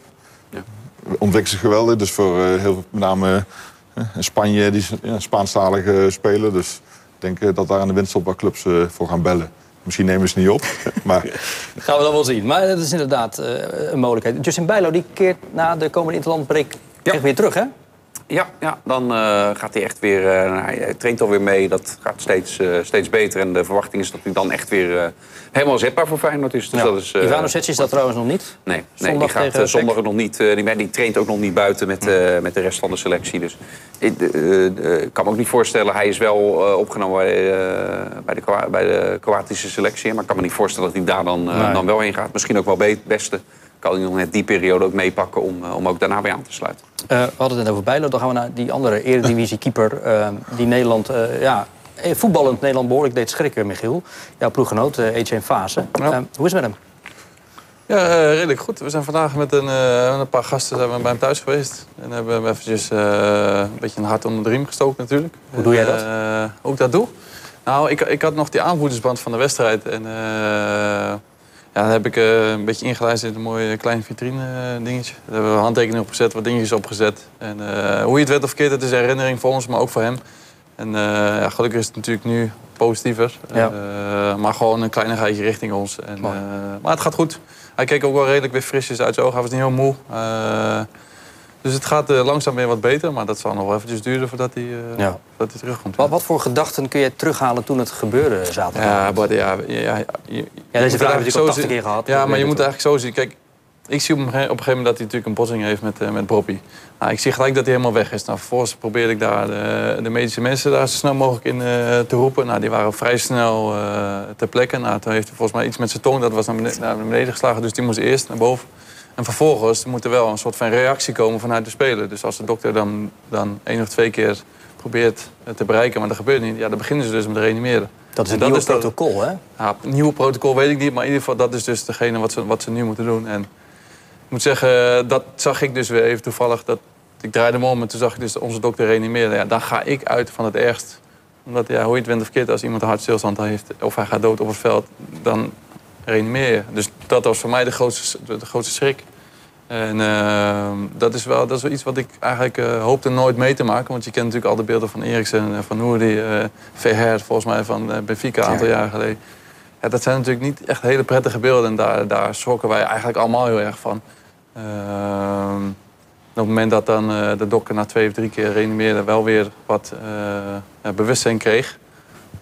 S4: Ontwikkelt zich geweldig. Dus voor eh, heel veel, met name eh, Spanje, die ja, Spaanstalige speler. Dus denk eh, dat daar aan de winterstop wat clubs eh, voor gaan bellen. Misschien nemen ze het niet op. maar
S2: Gaan we dan wel zien. Maar het is inderdaad eh, een mogelijkheid. Justin Bijlo die keert na de komende interlandbreek echt weer terug, hè?
S3: Ja, ja dan uh, gaat hij echt weer... Uh, hij traint alweer mee. Dat gaat steeds, uh, steeds beter. En de verwachting is dat hij dan echt weer helemaal zetbaar voor Feyenoord is. Dus
S2: ja.
S3: dat is
S2: Ivanovic is dat trouwens nog niet?
S3: Nee, nee die gaat zondag nog niet. die, die traint ook nog niet buiten met, met de rest van de selectie. Dus ik kan me ook niet voorstellen... Hij is wel opgenomen bij, bij, de, bij de Kroatische selectie. Maar ik kan me niet voorstellen dat hij daar dan, nee. dan wel heen gaat. Misschien ook wel het beste kan hij nog net die periode ook meepakken om, om ook daarna weer aan te sluiten.
S2: Uh, we hadden het net over Bijlo, dan gaan we naar die andere eredivisie-keeper... Uh, die Nederland, uh, ja, voetballend Nederland behoorlijk deed schrikken, Michiel. Jouw ploeggenoot, uh, Etienne Fase. Ja. hoe is het met hem?
S5: Ja, redelijk goed. We zijn vandaag met een, met een paar gasten zijn we bij hem thuis geweest. En hebben hem eventjes een beetje een hart onder de riem gestoken natuurlijk.
S2: Hoe doe jij dat?
S5: hoe ik dat doe? Nou, ik, ik had nog die aanvoerdersband van de wedstrijd. En ja, dan heb ik uh, een beetje ingelijst in een mooi klein vitrine dingetje. Daar hebben we handtekeningen op gezet, wat dingetjes opgezet. En uh, hoe je het werd of verkeerd, het is een herinnering voor ons, maar ook voor hem. En ja, gelukkig is het natuurlijk nu positiever. Ja. maar gewoon een kleinigheidje richting ons. En, maar het gaat goed. Hij keek ook wel redelijk weer frisjes uit zijn ogen. Hij was niet heel moe. Dus het gaat uh, langzaam weer wat beter, maar dat zal nog wel eventjes duren voordat hij, uh, ja. hij terugkomt.
S2: Wat, wat, voor gedachten kun je terughalen toen het gebeurde zaterdag?
S5: Ja, maar, ja, ja,
S2: ja, ja deze vraag heb ik al 80 keer gehad.
S5: Ja, maar je moet eigenlijk zo zien. Kijk, ik zie op een gegeven moment dat hij natuurlijk een botsing heeft met, uh, met. Nou, ik zie gelijk dat hij helemaal weg is. Nou, vervolgens probeerde ik daar de, de, medische mensen daar zo snel mogelijk in te roepen. Nou, die waren vrij snel ter plekke. Nou, toen heeft hij volgens mij iets met zijn tong, dat was naar beneden, naar beneden geslagen. Dus die moest eerst naar boven. En vervolgens moet er wel een soort van reactie komen vanuit de speler. Dus als de dokter dan, dan één of twee keer probeert te bereiken, maar dat gebeurt niet, ja, dan beginnen ze dus met reanimeren.
S2: Dat is het nieuwe protocol, hè?
S5: Ja, het nieuwe protocol weet ik niet, maar in ieder geval dat is dus degene wat ze, wat ze nu moeten doen. En ik moet zeggen, dat zag ik dus weer even toevallig. Dat, ik draaide me om en toen zag ik dus onze dokter reanimeren. Ja, dan ga ik uit van het ergst. Omdat, ja, hoe je het went of verkeerd, als iemand een hartstilstand heeft of hij gaat dood op het veld, dan je. Dus dat was voor mij de grootste, de grootste schrik. En uh, dat, is wel, dat is wel iets wat ik eigenlijk uh, hoopte nooit mee te maken. Want je kent natuurlijk al de beelden van Eriksen en van Noordi, uh, Verher, volgens mij van Benfica een aantal ja. jaar geleden. Ja, dat zijn natuurlijk niet echt hele prettige beelden. En daar, daar schrokken wij eigenlijk allemaal heel erg van. Ehm, op het moment dat dan de dokter na twee of drie keer reanimeerde wel weer wat bewustzijn kreeg.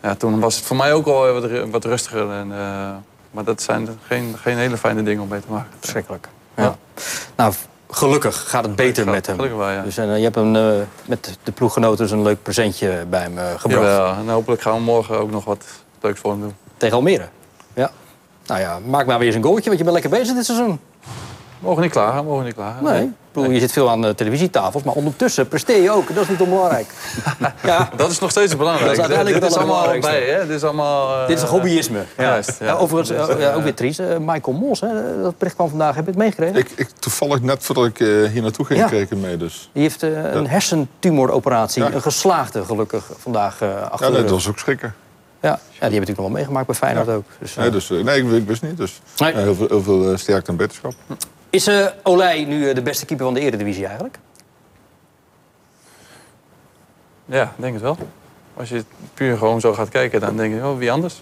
S5: Ja, toen was het voor mij ook al wat, wat rustiger. En, maar dat zijn geen, geen hele fijne dingen om mee te maken.
S2: Verschrikkelijk. Ja. Nou, gelukkig gaat het beter
S5: ja,
S2: met hem.
S5: Gelukkig wel, ja.
S2: Dus en, je hebt hem uh, met de ploeggenoten dus een leuk presentje bij hem uh, gebracht.
S5: Ja, en hopelijk gaan we morgen ook nog wat leuks voor hem doen.
S2: Tegen Almere? Ja. Nou ja, maak maar weer eens een goaltje, want je bent lekker bezig dit seizoen.
S5: Mogen niet klagen, mogen niet klagen.
S2: Nee. nee. Bedoel, je zit veel aan de televisietafels, maar ondertussen presteer je ook. Dat is niet onbelangrijk.
S5: ja. Dat is nog steeds belangrijk. Dat is uiteindelijk dit is allemaal bij, hè? Dit is allemaal... Uh...
S2: Dit is een hobbyisme. Ja. Juist, ja. overigens, uh, ook weer triest. Uh, Michael Mos, hè? dat bericht kwam vandaag. Heb je het meegekregen?
S4: Ik, ik, toevallig net voordat ik hier naartoe ging, ja. kreeg ik mee. Dus.
S2: Die heeft een hersentumoroperatie, een geslaagde gelukkig, vandaag achter
S4: Ja, nee, dat was ook schrikken.
S2: Ja. ja, die hebben natuurlijk nog wel meegemaakt bij Feyenoord ook.
S4: Dus, nee, dus, nee, ik, ik wist niet. Dus nee. heel veel, heel veel sterkte en beterschap.
S2: Is uh, Olij nu de beste keeper van de Eredivisie eigenlijk?
S5: Ja, denk het wel. Als je puur gewoon zo gaat kijken, dan denk je, oh, wie anders?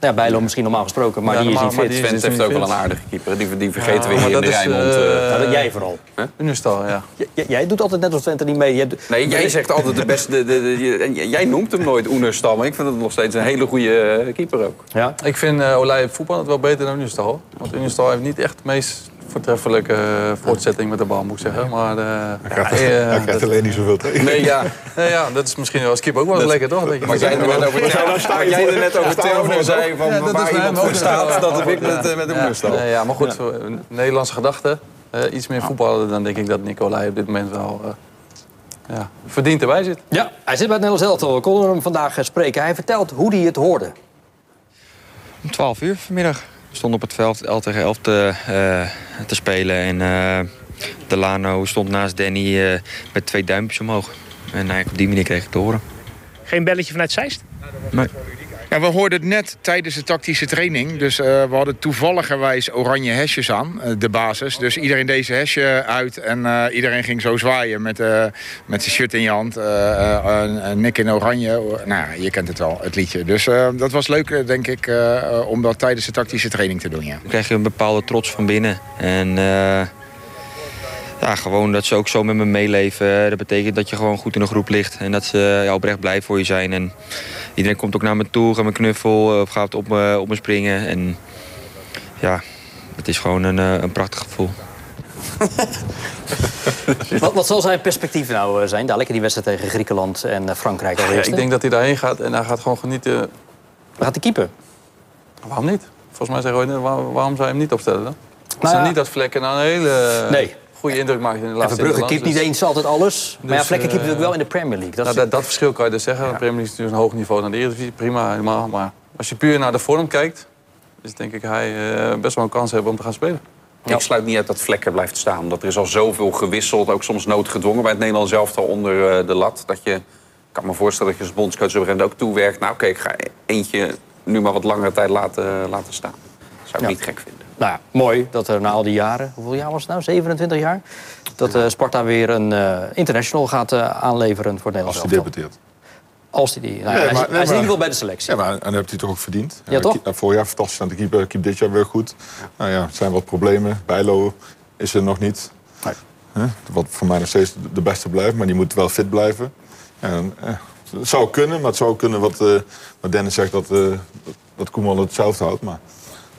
S2: Ja, Bijlo misschien normaal gesproken, maar ja, die normaal, is niet fit.
S3: Twente heeft ook wel een aardige keeper. Die, die vergeten ja, we hier in de Rijnmond. Uh,
S2: uh, dat jij vooral.
S5: Huh? Ja.
S2: J jij doet altijd net als Twente niet mee. Hebt...
S3: Nee, jij zegt altijd de beste... De, de, de, jij noemt hem nooit Oenerstal, maar ik vind het nog steeds een hele goede keeper ook.
S5: Ja? Ik vind uh, Olij voetbal het wel beter dan Unestal. Want Unestal heeft niet echt het meest voortreffelijke voortzetting met de bal, moet ik zeggen. Maar, uh,
S4: hij ja, krijgt alleen niet zoveel tegen.
S5: Nee, ja. nee, ja, dat is misschien als keep ook wel dat, lekker, toch? Dat
S3: maar jij er net over, wat jij er net over Theo zei, van waar iemand voor staat, dat heb ik met, met de moerstal.
S5: Ja, ja, maar goed, Nederlandse gedachten. Iets meer voetballen, dan denk ik dat Nicolai op dit moment wel... Ja, verdient erbij zit.
S2: Ja, hij zit bij het Nederlands elftal. We konden hem vandaag spreken. Hij vertelt hoe hij het hoorde.
S13: Om 12 uur vanmiddag. We stonden op het veld 11 tegen 11 te, uh, te spelen. En uh, Delano stond naast Danny uh, met twee duimpjes omhoog. En eigenlijk op die manier kreeg ik te horen.
S14: Geen belletje vanuit Zeist?
S13: Nee.
S14: Ja, we hoorden het net tijdens de tactische training. Dus uh, we hadden toevalligerwijs oranje hesjes aan, uh, de basis. Dus iedereen deze hesje uit en uh, iedereen ging zo zwaaien met, met zijn shirt in je hand. Nick in oranje. Nou, je kent het wel, het liedje. Dus dat was leuk, denk ik, om dat tijdens de tactische training te doen. Ja.
S13: Dan krijg je een bepaalde trots van binnen. En Ja, gewoon dat ze ook zo met me meeleven. Dat betekent dat je gewoon goed in een groep ligt. En dat ze ja, oprecht blij voor je zijn. En iedereen komt ook naar me toe, gaat me knuffel, of gaat op me, op me springen. En ja, het is gewoon een, eh, een prachtig gevoel.
S2: wat, wat zal zijn perspectief nou eh, zijn? Dadelijk in die wedstrijd tegen Griekenland en eh, Frankrijk
S5: Ja, ik denk dat hij daarheen gaat en hij gaat gewoon genieten.
S2: Gaat hij keeper?
S5: Waarom niet? Volgens mij zeggen we waarom zou je hem niet opstellen dan? Het
S2: Nou ja.
S5: niet dat Vlekken nou een hele
S2: Nee.
S5: Goede indruk maakt in de
S2: En
S5: laatste
S2: Verbrugge
S5: interlands,
S2: keept niet
S5: dus-
S2: eens altijd alles. maar ja,
S5: dus,
S2: Vlekken keept
S5: eh,
S2: natuurlijk wel in de Premier League. Dat
S5: Nou,
S2: is-
S5: dat, dat verschil kan je dus zeggen. De Premier League is natuurlijk een hoog niveau naar de Eredivisie. Prima, helemaal. Maar als je puur naar de vorm kijkt... is denk ik hij eh, best wel een kans hebben om te gaan spelen.
S3: Ik sluit niet uit dat Vlekker blijft staan. Omdat er is al zoveel gewisseld, ook soms noodgedwongen bij het Nederlands elftal onder eh, de lat. Dat je, ik kan me voorstellen dat je als bondscoach op een gegeven moment ook toewerkt. Nou oké, ik ga eentje nu maar wat langere tijd laten, laten staan. Zou ik
S2: Ja.
S3: niet gek vinden.
S2: Nou ja, mooi dat er na al die jaren, hoeveel jaar was het nou? 27 jaar? Dat eh, Sparta weer een eh, international gaat eh, aanleveren voor het
S4: Als hij debuteert.
S2: Als hij die... Nou,
S4: Nee,
S2: hij, is-
S4: maar-
S2: hij
S4: nee,
S2: is in ieder geval bij de selectie.
S4: Ja, maar en dat heeft hij toch ook verdiend.
S2: Ja, toch?
S4: Ki- Vorig jaar fantastisch aan de keeper. Keep dit jaar weer goed. Nou ja, er zijn wat problemen. Bijlo is er nog niet. Hè? Wat voor mij nog steeds de- beste blijft. Maar die moet wel fit blijven. En, eh, het zou kunnen, maar het zou kunnen wat, eh, wat Dennis zegt... dat, eh, dat, Koeman hetzelfde houdt. Maar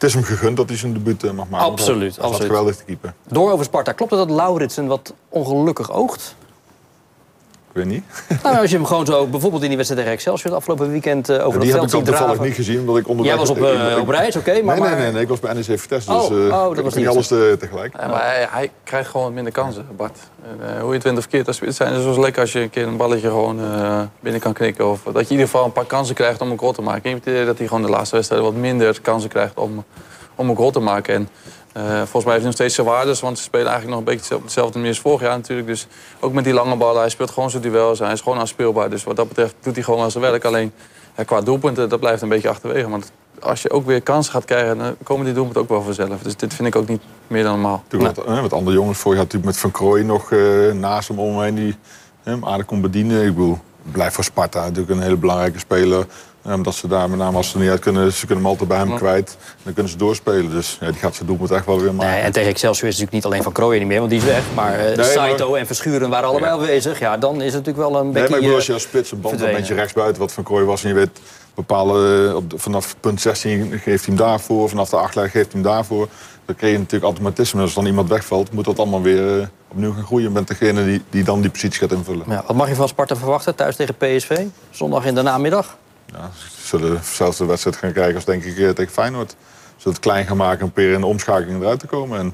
S4: is hem gegund dat hij zijn debuut eh, mag maken.
S2: Absoluut,
S4: staat
S2: absoluut.
S4: geweldig te keeper.
S2: Door over Sparta. Klopt het dat Lauritsen wat ongelukkig oogt?
S4: Ik weet niet.
S2: Nou, als je hem gewoon zo, bijvoorbeeld in die wedstrijd tegen Excelsior... het afgelopen weekend eh, over
S4: die
S2: dat
S4: heb
S2: veld
S4: ik dan
S2: zien
S4: toevallig niet gezien, omdat ik onderweg...
S2: Jij was op,
S4: ik-
S2: eh,
S4: ik-
S2: op reis, oké, maar...
S4: nee,
S2: maar-
S4: nee, nee, nee, ik was bij NEC Vitesse,
S2: Oh,
S4: dus eh,
S2: oh, dat
S4: ik
S2: was
S4: niet alles te- tegelijk.
S5: Ja, maar hij, hij krijgt gewoon minder kansen, Bart. En, eh, hoe je het wint of verkeerd, dat is- zijn het is lekker als je een keer een balletje gewoon eh, binnen kan knikken. Of dat je in ieder geval een paar kansen krijgt om een goal te maken. Ik heb het idee dat hij gewoon de laatste wedstrijden wat minder kansen krijgt om, om een goal te maken. En volgens mij heeft hij nog steeds zijn waardes, want ze spelen eigenlijk nog een beetje op dezelfde manier als vorig jaar natuurlijk. Dus ook met die lange ballen, hij speelt gewoon zijn duels. Hij is gewoon aanspeelbaar. Dus wat dat betreft doet hij gewoon wel zijn werk. Alleen ja, qua doelpunten, dat blijft een beetje achterwege. Want als je ook weer kansen gaat krijgen, dan komen die doelpunten ook wel vanzelf. Dus dit vind ik ook niet meer dan normaal.
S4: Natuurlijk wat, hè, wat andere jongens voor je had natuurlijk met Van Krooij nog eh, naast hem om heen die hè, hem aardig kon bedienen. Ik bedoel, blijft voor Sparta natuurlijk een hele belangrijke speler. Ja, omdat ze daar met name als ze er niet uit kunnen, ze kunnen hem altijd bij hem kwijt. Dan kunnen ze doorspelen. Dus ja, die gaat zijn doelpunt echt wel weer maken.
S2: Nee, en tegen Excelsior is het natuurlijk niet alleen Van Krooijen niet meer, want die is weg. Maar eh,
S4: maar-
S2: Saito en Verschuren waren allebei aanwezig. Ja, dan is het natuurlijk wel een
S4: Nee,
S2: beetje...
S4: maar ik bedoel, als
S2: eh,
S4: je als spits een band een
S2: verdwenen.
S4: beetje rechtsbuiten wat Van Krooij was... en je weet, bepaalde, eh, op de- vanaf punt 16 geeft hij hem daarvoor... vanaf de achterlijn geeft hij hem daarvoor. Dan kreeg je natuurlijk automatisme. Als dan iemand wegvalt, moet dat allemaal weer eh, opnieuw gaan groeien. Je bent degene die, die dan die positie gaat invullen.
S2: Ja, wat mag je van Sparta verwachten thuis tegen PSV? Zondag in de namiddag?
S4: Ja, ze zullen dezelfde wedstrijd gaan krijgen als denk ik eh, tegen Feyenoord. Ze zullen het klein gaan maken en proberen in de omschakeling eruit te komen. En,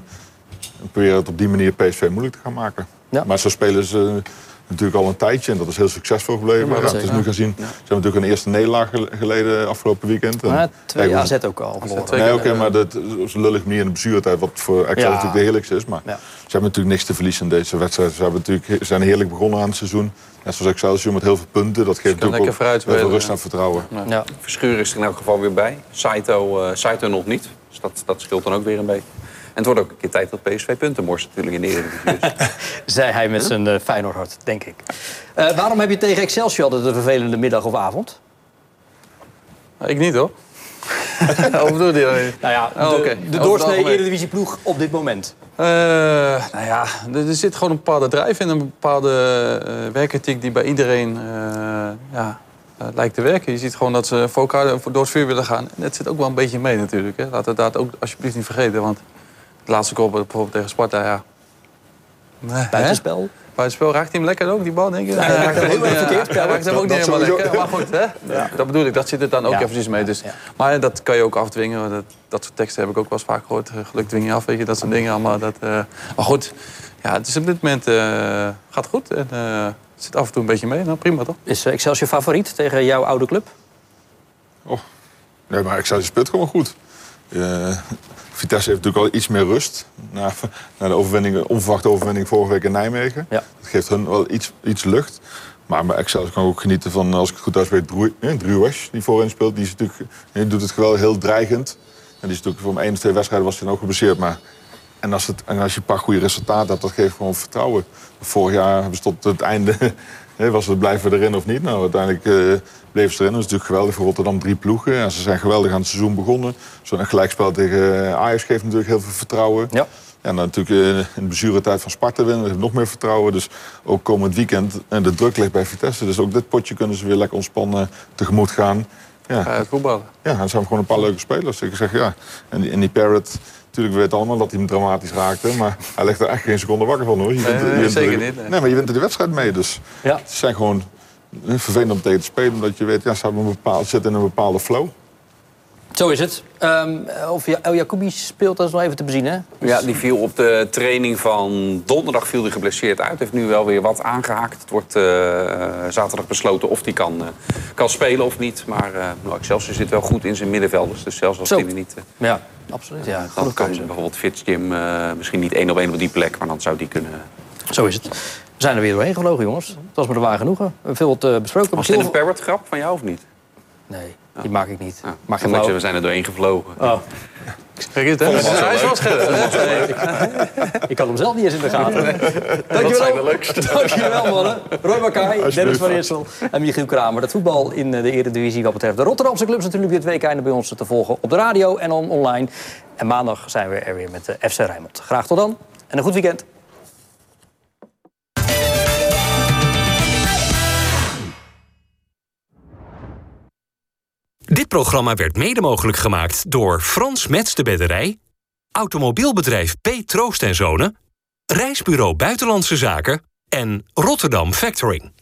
S4: en proberen het op die manier PSV moeilijk te gaan maken. Maar zo spelen ze natuurlijk al een tijdje en dat is heel succesvol gebleven.
S2: Ja,
S4: Ja, het is nu gezien. Ze hebben natuurlijk een eerste nederlaag gel- geleden afgelopen weekend. En
S2: Maar twee
S4: kijk,
S2: AZ ook al verloren.
S4: Nee, oké, maar dat is lullig manier in de bestuurtijd, wat voor Excel
S2: Ja.
S4: natuurlijk de heerlijkste is. Maar
S2: Ja.
S4: ze hebben natuurlijk niks te verliezen in deze wedstrijd. Ze hebben natuurlijk, zijn heerlijk begonnen aan het seizoen. Net zoals Excelsior met heel veel punten. Dat geeft natuurlijk
S3: lekker
S4: ook heel veel rust
S3: ja.
S4: en vertrouwen.
S2: Ja.
S3: Verschuren is er in elk geval weer bij. Saito, eh, Saito nog niet. Dus dat, dat scheelt dan ook weer een beetje. En het wordt ook een keer tijd dat PSV punten morst natuurlijk in de Eredivisie.
S2: Zei hij met zijn uh, Feyenoord hart, denk ik. Eh, waarom heb je tegen Excelsior altijd een vervelende middag of avond?
S5: Ik niet hoor. Hoe bedoel je?
S2: Nou ja, de,
S5: Oh,
S2: de doorsnee
S5: algemeen.
S2: Eredivisieploeg op dit moment.
S5: Eh, nou ja, er, er zit gewoon een bepaalde drijf in, een bepaalde eh werkethiek die bij iedereen eh, ja, lijkt te werken. Je ziet gewoon dat ze voor elkaar door het vuur willen gaan. En dat zit ook wel een beetje mee natuurlijk. Hè. Laten we dat ook alsjeblieft niet vergeten. Want laatste goal bijvoorbeeld tegen Sparta, ja. Nee,
S2: Buitenspel?
S5: Buitenspel raakt hij hem lekker ook, die bal, denk je?
S2: Ja, hij raakt hem heel erg verkeerd.
S5: Ja, raakt hem ook niet helemaal lekker. Maar goed, hè?
S2: Ja.
S5: dat bedoel ik. Dat zit er dan ook
S2: Ja.
S5: eventjes mee. Dus. Maar dat kan je ook afdwingen. Dat, dat soort teksten heb ik ook wel eens vaak gehoord. Eh, Geluk dwing je af, weet je, dat soort dingen allemaal. Dat, eh, maar goed, ja, het is op dit moment eh, gaat goed. En eh, het zit af en toe een beetje mee. Nou, prima toch?
S2: Is Excelsior favoriet tegen jouw oude club?
S4: Nee, maar Excelsior speelt gewoon goed. Eh, Vitesse heeft natuurlijk al iets meer rust. Na, na de overwinning, onverwachte overwinning vorige week in Nijmegen.
S2: Ja.
S4: Dat geeft hun wel iets, iets lucht. Maar bij Excelsior kan ik ook genieten van, als ik het goed uitspreek, Dru- eh, die voorin speelt. Die, is natuurlijk, die doet het wel heel dreigend. En die is natuurlijk voor één of twee wedstrijden was hij dan ook geblesseerd. Maar en als, het, en als je een paar goede resultaten hebt, dat geeft gewoon vertrouwen. Vorig jaar hebben ze tot het einde, was het blijven we erin of niet. Nou, uiteindelijk eh bleven ze erin. Dat is natuurlijk geweldig voor Rotterdam, drie ploegen. En ze zijn geweldig aan het seizoen begonnen. Zo'n gelijkspel tegen Ajax geeft natuurlijk heel veel vertrouwen.
S2: Ja.
S4: Ja, nou, natuurlijk eh, in de blessuretijd van Sparta winnen. We hebben nog meer vertrouwen. Dus ook komend weekend. En de druk ligt bij Vitesse. Dus ook dit potje kunnen ze weer lekker ontspannen tegemoet gaan. Ja,
S5: het voetballen.
S4: ja en er zijn gewoon een paar leuke spelers. Ik zeg ja. En die, en die Parrot, natuurlijk we weten allemaal dat hij hem dramatisch raakte. Maar hij ligt er echt geen seconde wakker van hoor. Je
S5: Nee,
S4: wint-
S5: zeker
S4: er-
S5: niet, nee.
S4: Nee, maar je wint er de wedstrijd mee. Dus
S2: Ja.
S4: het zijn gewoon eh, vervelend om tegen te spelen. Omdat je weet, ja, ze hebben een bepaald, zitten in een bepaalde flow.
S2: Zo is het. Ehm, of El Jacoubi speelt, dat is nog even te bezien, hè?
S3: Ja, die viel op de training van donderdag viel hij geblesseerd uit. Heeft nu wel weer wat aangehaakt. Het wordt eh, zaterdag besloten of hij kan, eh, kan spelen of niet. Maar eh nou, Excelsior zit wel goed in zijn middenvelders. Dus zelfs als
S2: Zo.
S3: hij er niet...
S2: Ja, absoluut. Ja,
S3: dan kan
S2: keuze.
S3: bijvoorbeeld Fitzjim misschien niet één op één op die plek. Maar dan zou die kunnen...
S2: Zo is het. We zijn er weer doorheen gevlogen, jongens. Het was me er waar genoegen. Veel wat besproken.
S3: Was dit een Parrot grap van jou of niet?
S2: Nee, die maak ik niet. Maak
S3: Maak
S2: je
S3: we zijn er doorheen gevlogen.
S2: Oh.
S5: Kijk eens, hè?
S3: Vond het wel
S5: Hij is wel scherp.
S2: Ik kan hem zelf niet eens in de gaten. Dankjewel.
S5: zijn de leukste.
S2: Dankjewel, mannen. Roy Makai, Dennis van Eersel en Michiel Kramer. Het voetbal in eh, de Eredivisie wat betreft de Rotterdamse clubs natuurlijk dit week einde bij ons te volgen op de radio en on online. En maandag zijn we er weer met de FC Rijnmond. Graag tot dan en een goed weekend.
S1: Dit programma werd mede mogelijk gemaakt door Frans Mets de Bedderij, Automobielbedrijf P. Troost en Zonen, Reisbureau Buitenlandse Zaken en Rotterdam Factoring.